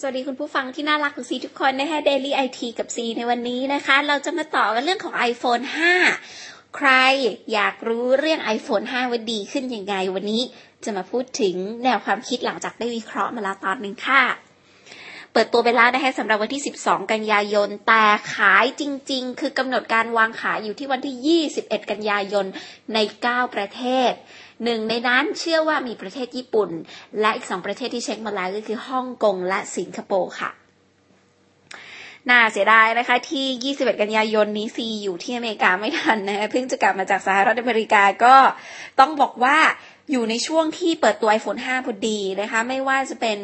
สวัสดีคุณผู้ฟังที่น่ารักของซีทุกคนนะคะ Daily IT กับซีในวันนี้นะคะ เราจะมาต่อกันเรื่องของ iPhone 5 ใครอยากรู้เรื่อง iPhone 5 ว่าดีขึ้นยังไงวันนี้ จะมาพูดถึงแนวความคิดหลังจากได้วิเคราะห์มาแล้วตอนหนึ่งค่ะ ปิดตัวไปแล้วนะคะสำหรับวันที่ 12 กันยายน แต่ขายจริง ๆ คือกำหนดการวางขายอยู่ที่วันที่ 21 กันยายนใน 9 ประเทศหนึ่งในนั้นเชื่อว่ามีประเทศญี่ปุ่น และอีกสองประเทศที่เช็คมาแล้วก็คือฮ่องกงและสิงคโปร์ค่ะน่าเสียดายนะคะที่ 21 กันยายนนี้ซีอยู่ที่อเมริกาไม่ทันนะคะเพิ่งจะกลับมาจากสหรัฐอเมริกาก็ต้องบอกว่าอยู่ในช่วงที่เปิดตัว iPhone 5 พอดีนะคะ ไม่ว่าจะเป็น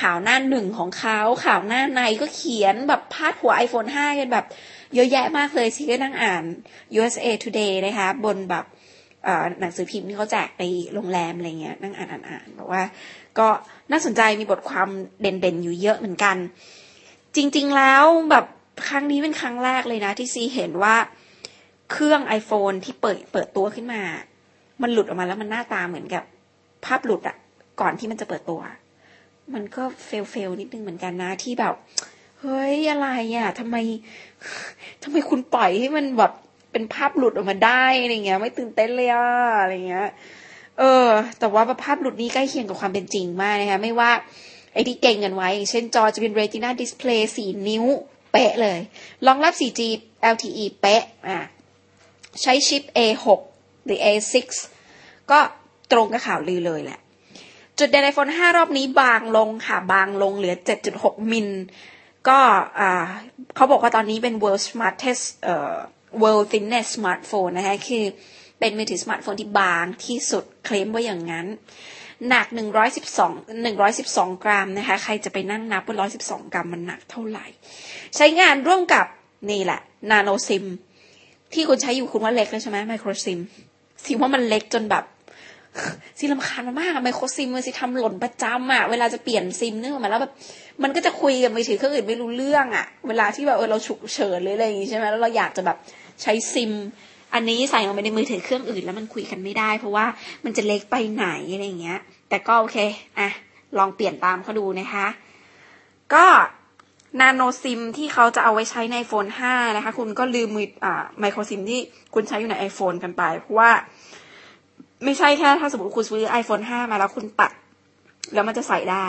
ข่าวหน้าหนึ่งของเขาข่าวหน้าในก็เขียนแบบพาดหัว iPhone 5 กันแบบเยอะแยะมากเลยซีก็นั่งอ่าน USA Today นะคะ บนแบบหนังสือพิมพ์ที่เขาแจกในโรงแรมอะไรเงี้ยนั่งอ่านอ่านอ่านบอกว่า ก็น่าสนใจมีบทความเด่นๆอยู่เยอะเหมือนกัน จริงๆแล้วแบบครั้งนี้เป็นครั้งแรกเลยนะ ที่ซีเห็นว่าเครื่อง iPhone ที่เปิดเปิดตัวขึ้นมา มันหลุดออกมาแล้วมันหน้าตาเหมือนกับภาพหลุดอะก่อนที่มันจะเปิดตัว มันก็เฟลเฟลนิดนึงเหมือนกันนะที่แบบ เฮ้ยอะไรอะทำไมทำไมคุณปล่อยให้มันแบบเป็นภาพหลุดออกมาได้อะไรเงี้ย ไม่ตื่นเต้นเลยอะอะไรเงี้ย เออ แต่ว่าภาพหลุดนี้ใกล้เคียงกับความเป็นจริงมากนะคะไม่ว่าไอ้ที่เก่งกันไว้ อย่างเช่นจอจะเป็น Retina Display 4 นิ้ว เป๊ะเลย รองรับ 4G LTE เป๊ะ อะ ใช้ชิป A6 หรือ A6 ก็ตรงกับข่าวลือเลยแหละ จุดเด่น iPhone 5 รอบนี้บางลงค่ะ บางลงเหลือ 7.6 มิล ก็เขาบอกว่าตอนนี้เป็น world smartest เอ่อ world thinnest smartphone นะคะ คือเป็นมือถือสมาร์ทโฟนที่บางที่สุดเคลมว่าอย่างนั้น หนัก 112 112 กรัมนะคะ ใครจะไปนั่งนับว่า 112 กรัมมันหนักเท่าไหร่ ใช้งานร่วมกับนี่แหละ นาโนซิม ที่คุณใช้อยู่คุณว่าเล็กแล้วใช่ไหมไมโครซิมสิว่ามันเล็กจนแบบ สิลำคาญมากไมโครซิมมันสิทำหล่นประจำอะเวลาจะเปลี่ยนซิมเนื่องมาแล้วแบบมันก็จะคุยกับมือถือเครื่องอื่นไม่รู้เรื่องอะเวลาที่แบบเออเราฉุกเฉินหรืออะไรอย่างงี้ใช่ไหมแล้วเราอยากจะแบบใช้ซิม อันนี้ใส่ลงไปในมือถือเครื่องอื่นแล้วมันคุยกันไม่ได้ เพราะว่ามันจะเล็กไปไหนอะไรอย่างเงี้ย แต่ก็โอเคอะลองเปลี่ยนตามเขาดูนะคะ ก็นาโนซิมที่เขาจะเอาไว้ใช้ใน iPhone 5 นะคะ คุณก็ลืมมืออ่าไมโครซิมที่คุณใช้อยู่ใน iPhone กันไป เพราะว่า ไม่ใช่แค่ถ้าสมมติคุณซื้อ iPhone 5 มาแล้วคุณตัด แล้วมันจะใส่ได้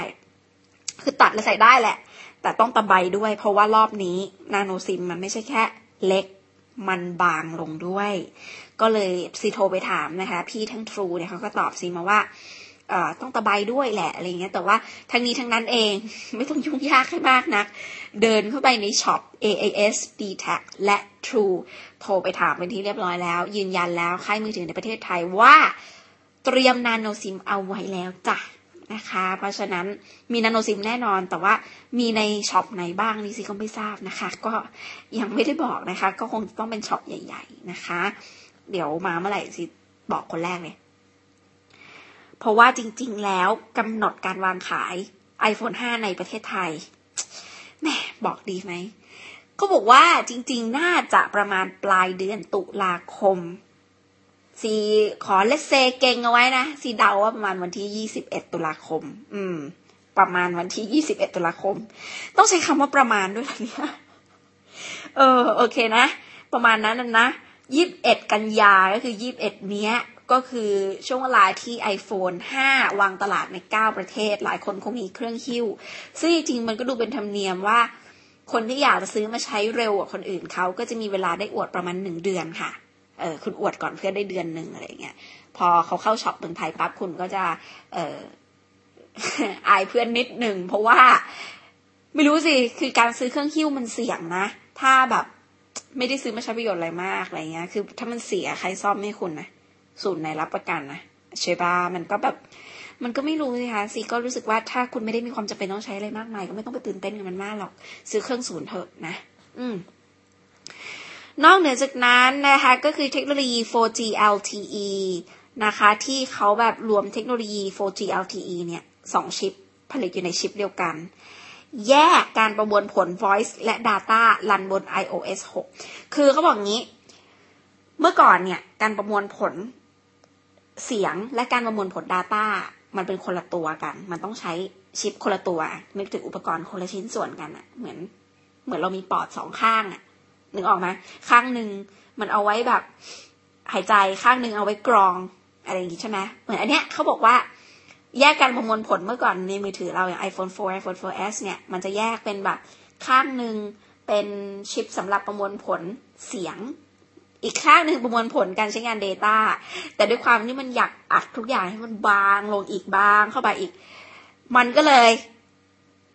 คือตัดแล้วใส่ได้แหละ แต่ต้องตะไบด้วย เพราะว่ารอบนี้นาโนซิมมันไม่ใช่แค่เล็กมันบางลงด้วย ก็เลยซีโทรไปถามนะคะ พี่ทั้งทรูเนี่ยเขาก็ตอบซีมาว่า ต้องตะไบด้วยแหละอะไรเงี้ยแต่ว่าทั้งนี้ทั้งนั้นเองไม่ต้องยุ่งยากให้มากนัก เดินเข้าไปในช็อป AAS d t a c และ True โทรไปถามเป็นที่เรียบร้อยแล้ว ยืนยันแล้วค่ายมือถือในประเทศไทยว่าเตรียม nano SIM เอาไว้แล้วจ้ะนะคะ เพราะฉะนั้นมี nano SIM แน่นอน แต่ว่ามีในช็อปไหนบ้างนี่สิก็ไม่ทราบนะคะ ก็ยังไม่ได้บอกนะคะ ก็คงต้องเป็นช็อปใหญ่ ๆ นะคะ เดี๋ยวมาเมื่อไหร่สิบอกคนแรกเลย เพราะว่าจริง ๆ แล้วกำหนดการวางขาย iPhone 5 ในประเทศไทยแหมบอกดีไหมเขาบอกว่าจริง ๆ น่าจะประมาณปลายเดือนตุลาคม สีขอเลสเซเก่งเอาไว้นะ สีเดาว่าประมาณวันที่ยี่สิบเอ็ดตุลาคม อืม ประมาณวันที่ยี่สิบเอ็ดตุลาคม ต้องใช้คำว่าประมาณด้วยล่ะเนี่ยเออ โอเคนะ ประมาณนั้นนะยี่สิบเอ็ดกันยาก็คือยี่สิบเอ็ดเนี้ย ก็คือช่วงเวลาที่ iPhone 5 วางตลาดใน 9 ประเทศ หลายคนคงมีเครื่องคิ้ว ซึ่งจริงมันก็ดูเป็นธรรมเนียมว่า คนที่อยากจะซื้อมาใช้เร็วกว่าคนอื่นเขาก็จะมีเวลาได้อวดประมาณหนึ่งเดือนค่ะเออคุณอวดก่อนเพื่อได้เดือนหนึ่งอะไรเงี้ยพอเขาเข้าช็อปเมืองไทยปั๊บคุณก็จะเอออายเพื่อนนิดหนึ่งเพราะว่าไม่รู้สิคือการซื้อเครื่องคิ้วมันเสี่ยงนะ ถ้าแบบไม่ได้ซื้อมาใช้ประโยชน์อะไรมากอะไรเงี้ย คือถ้ามันเสียใครซ่อมให้คุณนะ ศูนย์ในรับประกันนะใช่ปะมันก็แบบ มันก็ไม่รู้สิคะซีก็รู้สึกว่าถ้าคุณไม่ได้มีความจำเป็นต้องใช้อะไรมากมายก็ไม่ต้องไปตื่นเต้นกับมันมากหรอก ซื้อเครื่องศูนย์เถอะนะ อืมนอกเหนือจากนั้นนะคะก็คือเทคโนโลยี 4G LTE นะคะที่เขาแบบรวมเทคโนโลยี 4G LTE เนี่ยสองชิปผลิตอยู่ในชิปเดียวกัน แยกการประมวลผล voice และ data รันบน iOS 6 คือเขาบอกงี้ เมื่อก่อนเนี่ยการประมวลผล เสียงและการประมวลผล data มันเป็นคนละตัวกัน มันต้องใช้ชิปคนละตัว นึกถึงอุปกรณ์คนละชิ้นส่วนกันอะเหมือน เหมือนเรามีปอดสองข้างอะนึกออกไหมข้างหนึ่งมันเอาไว้แบบ หายใจข้างหนึ่งเอาไว้กรองอะไรอย่างงี้ใช่ไหมเหมือนอันเนี้ยเขาบอกว่า แยกการประมวลผลเมื่อก่อนในมือถือเราอย่าง iPhone 4 iPhone 4S เนี่ย มันจะแยกเป็นแบบข้างหนึ่งเป็นชิปสำหรับประมวลผลเสียง อีกข้างหนึ่งประมวลผลการใช้งาน Data แต่ด้วยความที่มันอยากอัดทุกอย่างให้มันบางลงอีกบางเข้าไปอีก มันก็เลย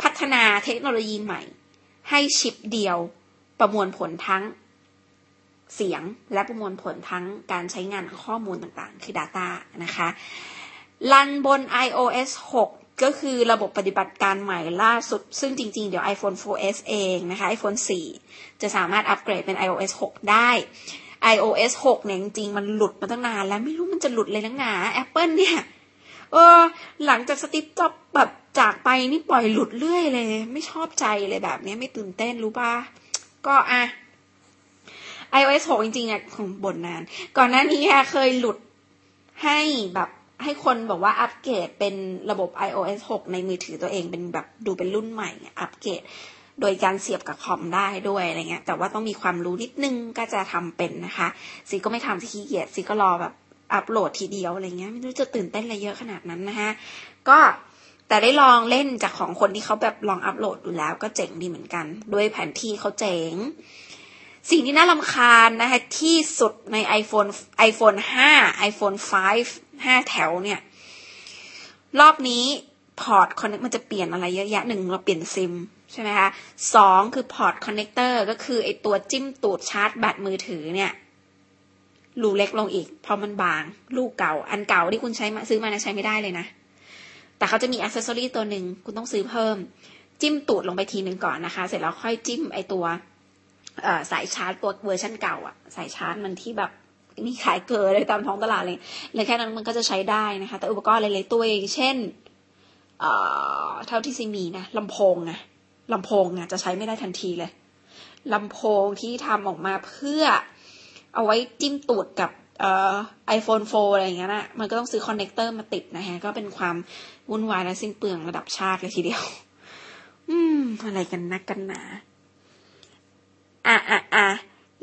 พัฒนาเทคโนโลยีใหม่ ให้ชิปเดียวประมวลผลทั้งเสียงและประมวลผลทั้งการใช้งานข้อมูลต่างๆ คือ Data นะคะรันบน iOS 6ก็คือระบบปฏิบัติการใหม่ล่าสุด ซึ่งจริงๆ เดี๋ยว iPhone 4S เองนะคะ iPhone 4 จะสามารถอัปเกรดเป็น iOS 6 ได้ iOS 6เนี่ยจริงๆมันหลุดมาตั้งนานแล้วไม่รู้มันจะหลุดเลยนักหนา Apple เนี่ย เออ หลังจากสติปจ็อบแบบจากไปนี่ปล่อยหลุดเรื่อยเลย ไม่ชอบใจเลยแบบนี้ไม่ตื่นเต้นรู้ป่ะ ก็อะ iOS 6 จริงๆเนี่ยของบ่นนาน ก่อนหน้านี้เคยหลุดให้แบบให้คนบอกว่าอัปเกรดเป็นระบบ iOS 6 ในมือถือตัวเองเป็นแบบดูเป็นรุ่นใหม่อัปเกรด โดยการเสียบกับคอมได้ด้วยอะไรเงี้ย แต่ว่าต้องมีความรู้นิดนึงก็จะทำเป็นนะคะซีก็ไม่ทำซีขี้เกียจซีก็รอแบบอัปโหลดทีเดียวอะไรเงี้ยไม่รู้จะตื่นเต้นอะไรเยอะขนาดนั้นนะคะก็แต่ได้ลองเล่นจากของคนที่เขาแบบลองอัปโหลดดูแล้ว ก็เจ๋งดีเหมือนกัน ด้วยแผนที่เขาเจ๋ง สิ่งที่น่ารำคาญนะคะที่สุดใน iPhone iPhone 5 iPhone 5 5 แถวเนี่ย รอบนี้ port connect มันจะเปลี่ยนอะไรเยอะแยะหนึ่งเราเปลี่ยนซิม ใช่ไหมคะสองคือ port connector ก็คือไอตัวจิ้มตูดชาร์จแบตมือถือเนี่ยรูเล็กลงอีกเพราะมันบาง ลูกเก่า อันเก่าที่คุณใช้มาซื้อมานะใช้ไม่ได้เลยนะ แต่เขาจะมีอัซเซอรี่ตัวหนึ่งคุณต้องซื้อเพิ่ม จิ้มตูดลงไปทีหนึ่งก่อนนะคะ เสร็จแล้วค่อยจิ้มไอตัวสายชาร์จตัวเวอร์ชันเก่าอะสายชาร์จมันที่แบบมีขายเกิดเลยตามท้องตลาดเลยเลยแค่นั้นมันก็จะใช้ได้นะคะ แต่อุปกรณ์เล็กๆตัวเช่นเท่าที่ซีมีนะลำโพงนะ ลำโพงเนี่ยจะใช้ไม่ได้ทันทีเลยลำโพงที่ทำออกมาเพื่อเอาไว้จิ้มตูดกับiPhone four อะไรอย่างเงี้ยนะมันก็ต้องซื้อ connector มาติดนะฮะ ก็เป็นความวุ่นวายและสิ้นเปลืองระดับชาติเลยทีเดียว อืม อะไรกันนักกันหนาอะอะอะ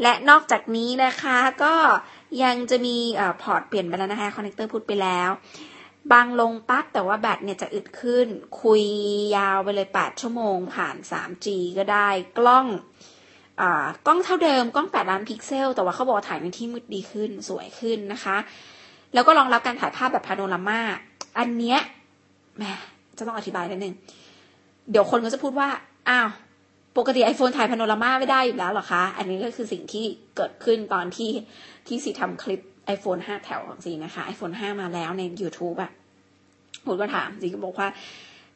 และนอกจากนี้นะคะ ก็ยังจะมี port เปลี่ยนไปแล้วนะคะ connector พูดไปแล้ว บางลงปั๊บแต่ว่าแบตเนี่ยจะอึดขึ้น คุยยาวไปเลย 8 ชั่วโมงผ่าน 3G ก็ได้ กล้องอ่ากล้องเท่าเดิมกล้อง 8 ล้านพิกเซล แต่ว่าเขาบอกถ่ายในที่มืดดีขึ้นสวยขึ้นนะคะ แล้วก็รองรับการถ่ายภาพแบบพาโนรามาอันเนี้ยแม่จะต้องอธิบายนิดนึง เดี๋ยวคนก็จะพูดว่า อ้าว ปกติ iPhone ถ่ายพาโนรามาไม่ได้อยู่แล้วหรอคะ อันนี้ก็คือสิ่งที่เกิดขึ้นตอนที่ที่สีทำคลิป iPhone 5 แถวของสีนะคะ iPhone 5 มาแล้วใน YouTube อะผมก็ถามสีก็บอกว่า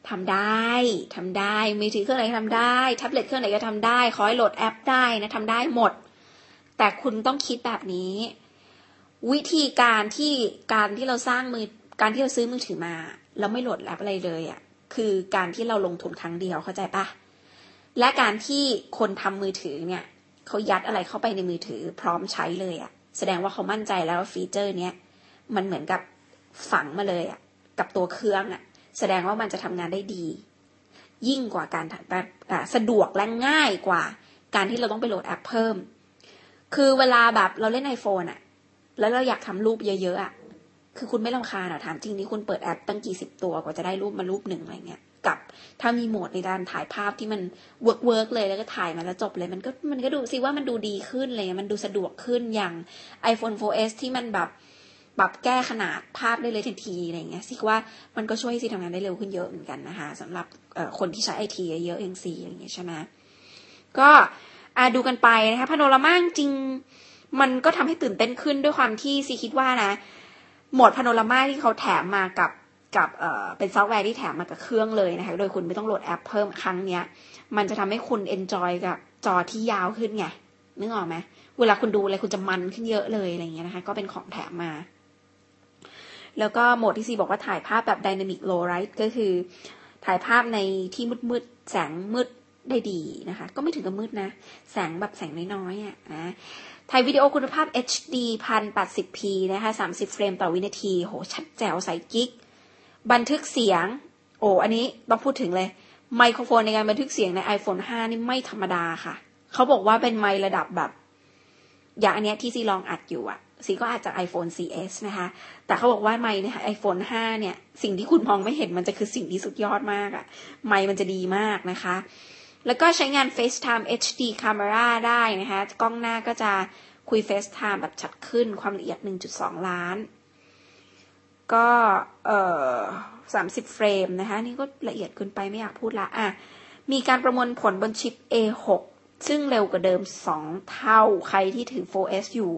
ทำได้ทำได้มือถือเครื่องไหนทำได้แท็บเล็ตเครื่องไหนก็ทำได้ขอให้โหลดแอปได้นะทำได้หมด แต่คุณต้องคิดแบบนี้ วิธีการที่การที่เราสร้างมือการที่เราซื้อมือถือมา แล้วไม่โหลดแอปอะไรเลยอะ่ะคือการที่เราลงทุนครั้งเดียวเข้าใจปะและการที่คนทำมือถือเนี่ยเขายัดอะไรเข้าไปในมือถือพร้อมใช้เลยอะ แสดงว่าเขามั่นใจแล้วฟีเจอร์เนี้ยมันเหมือนกับฝังมาเลยอะกับตัวเครื่องอะแสดงว่ามันจะทำงานได้ดี ยิ่งกว่าการแบบสะดวกและง่ายกว่า การที่เราต้องไปโหลดแอปเพิ่ม คือเวลาแบบเราเล่น iPhone อะแล้วเราอยากทำรูปเยอะๆอะคือคุณไม่รำคาญหรอถามจริงนี่คุณเปิดแอปตั้งกี่สิบตัวกว่าจะได้รูปมารูปหนึ่งอะไรเงี้ย กับถ้ามีโหมดในการถ่ายภาพที่มัน work work เลยแล้วก็ถ่ายมาแล้วจบเลยมันก็มันก็ดูสิว่ามันดูดีขึ้นเลยมันดูสะดวกขึ้นอย่าง iPhone 4S ที่มันแบบปรับแก้ขนาดภาพได้เลยทันทีอะไรเงี้ยสิว่ามันก็ช่วยให้ซีทำงานได้เร็วขึ้นเยอะเหมือนกันนะคะสำหรับคนที่ใช้ไอทีเยอะอย่างซีอะไรเงี้ยใช่ไหมก็ดูกันไปนะคะพาโนรามาจริงมันก็ทำให้ตื่นเต้นขึ้นด้วยความที่ซีคิดว่านะโหมดพาโนรามาที่เขาแถมมากับ กับเป็นซอฟต์แวร์ที่แถมมากับเครื่องเลยนะคะ โดยคุณไม่ต้องโหลดแอปเพิ่มครั้งเนี้ย มันจะทำให้คุณ enjoy กับจอที่ยาวขึ้นไง นึกออกไหมเวลาคุณดูอะไรคุณจะมันขึ้นเยอะเลยอะไรเงี้ยนะคะ ก็เป็นของแถมมา แล้วก็โหมดที่ซีบอกว่าถ่ายภาพแบบ Dynamic Low Light ก็คือ ถ่ายภาพในที่มืดๆ แสงมืดได้ดีนะคะ ก็ไม่ถึงกับมืดนะ แสงแบบแสงน้อยๆอะนะถ่ายวิดีโอคุณภาพ HD 1080p นะคะ 30 เฟรมต่อวินาที โห ชัดแจ๋วใสกิ๊ก บันทึกเสียง โอ้อันนี้ต้องพูดถึงเลย ไมโครโฟนในการบันทึกเสียงใน iPhone 5 นี่ไม่ธรรมดาค่ะ เขาบอกว่าเป็นไมระดับแบบ อย่างอันเนี้ยที่ซีลองอัดอยู่อะซีก็อาจจาก iPhone 4S นะคะ แต่เขาบอกว่าไมค์ใน iPhone 5เนี่ย สิ่งที่คุณมองไม่เห็นมันจะคือสิ่งที่สุดยอดมากอะไมค์มันจะดีมากนะคะ แล้วก็ใช้งาน FaceTime HD Camera ได้นะคะ กล้องหน้าก็จะคุย FaceTime แบบชัดขึ้นความละเอียด 1.2 ล้าน ก็เอ่อ30เฟรมนะคะนี่ก็ละเอียดเกินไปไม่อยากพูดละอะมีการประมวลผลบนชิป A6 ซึ่งเร็วกว่าเดิม 2 เท่าใครที่ถือ 4S อยู่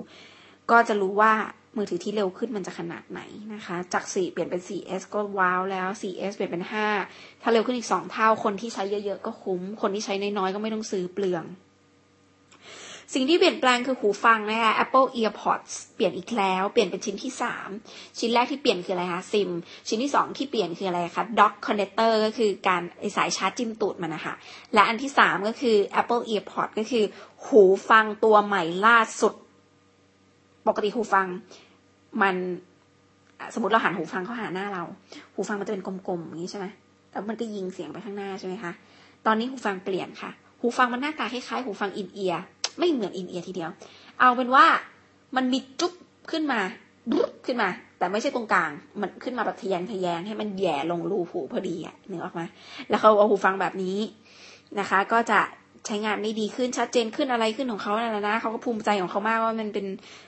ก็จะรู้ว่ามือถือที่เร็วขึ้นมันจะขนาดไหนนะคะ จาก 4 เปลี่ยนเป็น 4S ก็ว้าวแล้ว 4S เปลี่ยนเป็น 5 ถ้าเร็วขึ้นอีก 2 เท่าคนที่ใช้เยอะๆ ก็คุ้ม คนที่ใช้น้อยๆ ก็ไม่ต้องซื้อเปลือง สิ่งที่เปลี่ยนแปลงคือหูฟังนะคะ Apple EarPods เปลี่ยนอีกแล้ว เปลี่ยนเป็นชิ้นที่ 3 ชิ้นแรกที่เปลี่ยนคืออะไรคะซิม ชิ้นที่ 2 ที่เปลี่ยนคืออะไรคะ Dock Connector ก็คือการไอสายชาร์จจิ้มตูดมันนะคะและอันที่ 3 ก็คือ Apple EarPods ก็คือ หูฟังตัวใหม่ล่าสุด ปกติหูฟังมันสมมติเราหันหูฟังเข้าหาหน้าเรา หูฟังมันจะเป็นกลมๆอย่างนี้ใช่ไหมแล้วมันก็ยิงเสียงไปข้างหน้าใช่ไหมคะ ตอนนี้หูฟังเปลี่ยนค่ะ หูฟังมันหน้าตาคล้ายๆหูฟังอินเอียร์ ไม่เหมือนอินเอียร์ทีเดียว เอาเป็นว่ามันมีจุ๊บขึ้นมาบุ๊บขึ้นมา แต่ไม่ใช่ตรงกลาง มันขึ้นมาแบบทะแยงทะแยงให้มันแย่ลงรูหูพอดีอะนึกออกไหมแล้วเขาเอาหูฟังแบบนี้นะคะ ก็จะใช้งานได้ดีขึ้นชัดเจนขึ้นอะไรขึ้นของเขาแล้วนะเขาก็ภูมิใจของเขามากว่ามันเป็น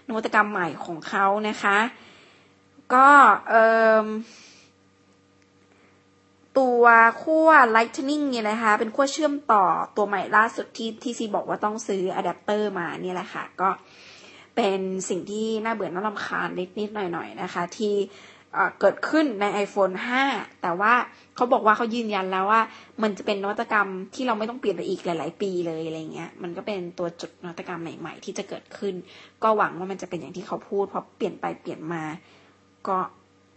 นวัตกรรมใหม่ของเขานะคะ ก็เอ่อ ตัวขั้ว Lightning เนี่ยนะคะ เป็นขั้วเชื่อมต่อตัวใหม่ล่าสุดที่ที่ซีบอกว่าต้องซื้ออะแดปเตอร์มาเนี่ยแหละค่ะ ก็เป็นสิ่งที่น่าเบื่อน่ารำคาญนิดๆหน่อยๆนะคะ ที่เกิดขึ้นใน iPhone 5 แต่ว่าเขาบอกว่าเขายืนยันแล้วว่า มันจะเป็นนวัตกรรมที่เราไม่ต้องเปลี่ยนไปอีกหลาย ๆ ปีเลยอะไรเงี้ย มันก็เป็นตัวจุดนวัตกรรมใหม่ ๆ ที่จะเกิดขึ้น ก็หวังว่ามันจะเป็นอย่างที่เขาพูดเพราะเปลี่ยนไปเปลี่ยนมา ก็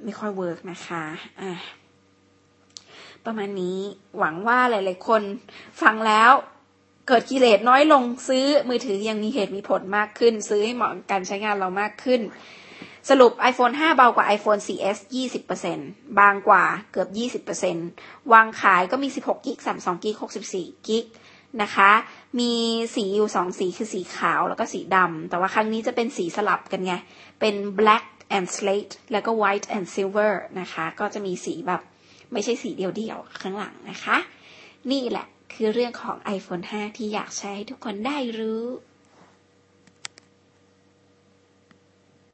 ไม่ค่อย work นะคะ อ่า ประมาณนี้หวังว่าหลาย ๆ คนฟังแล้วเกิดกิเลสน้อยลงซื้อมือถือยังมีเหตุมีผลมากขึ้น ซื้อให้เหมาะกับการใช้งานเรามากขึ้น สรุป iPhone 5 เบากว่า iPhone 4S 20%บางกว่าเกือบ 20%วางขายก็มี 16กิ๊ก32กิ๊ก64กิ๊กนะคะ มีสีอยู่สองสีคือสีขาวแล้วก็สีดำ แต่ว่าครั้งนี้จะเป็นสีสลับกันไง เป็น black and slate แล้วก็ white and silver นะคะ ก็จะมีสีแบบ ไม่ใช่สีเดียวๆข้างหลังนะคะ นี่แหละคือเรื่องของ iPhone 5 ที่อยากใช้ให้ทุกคนได้รู้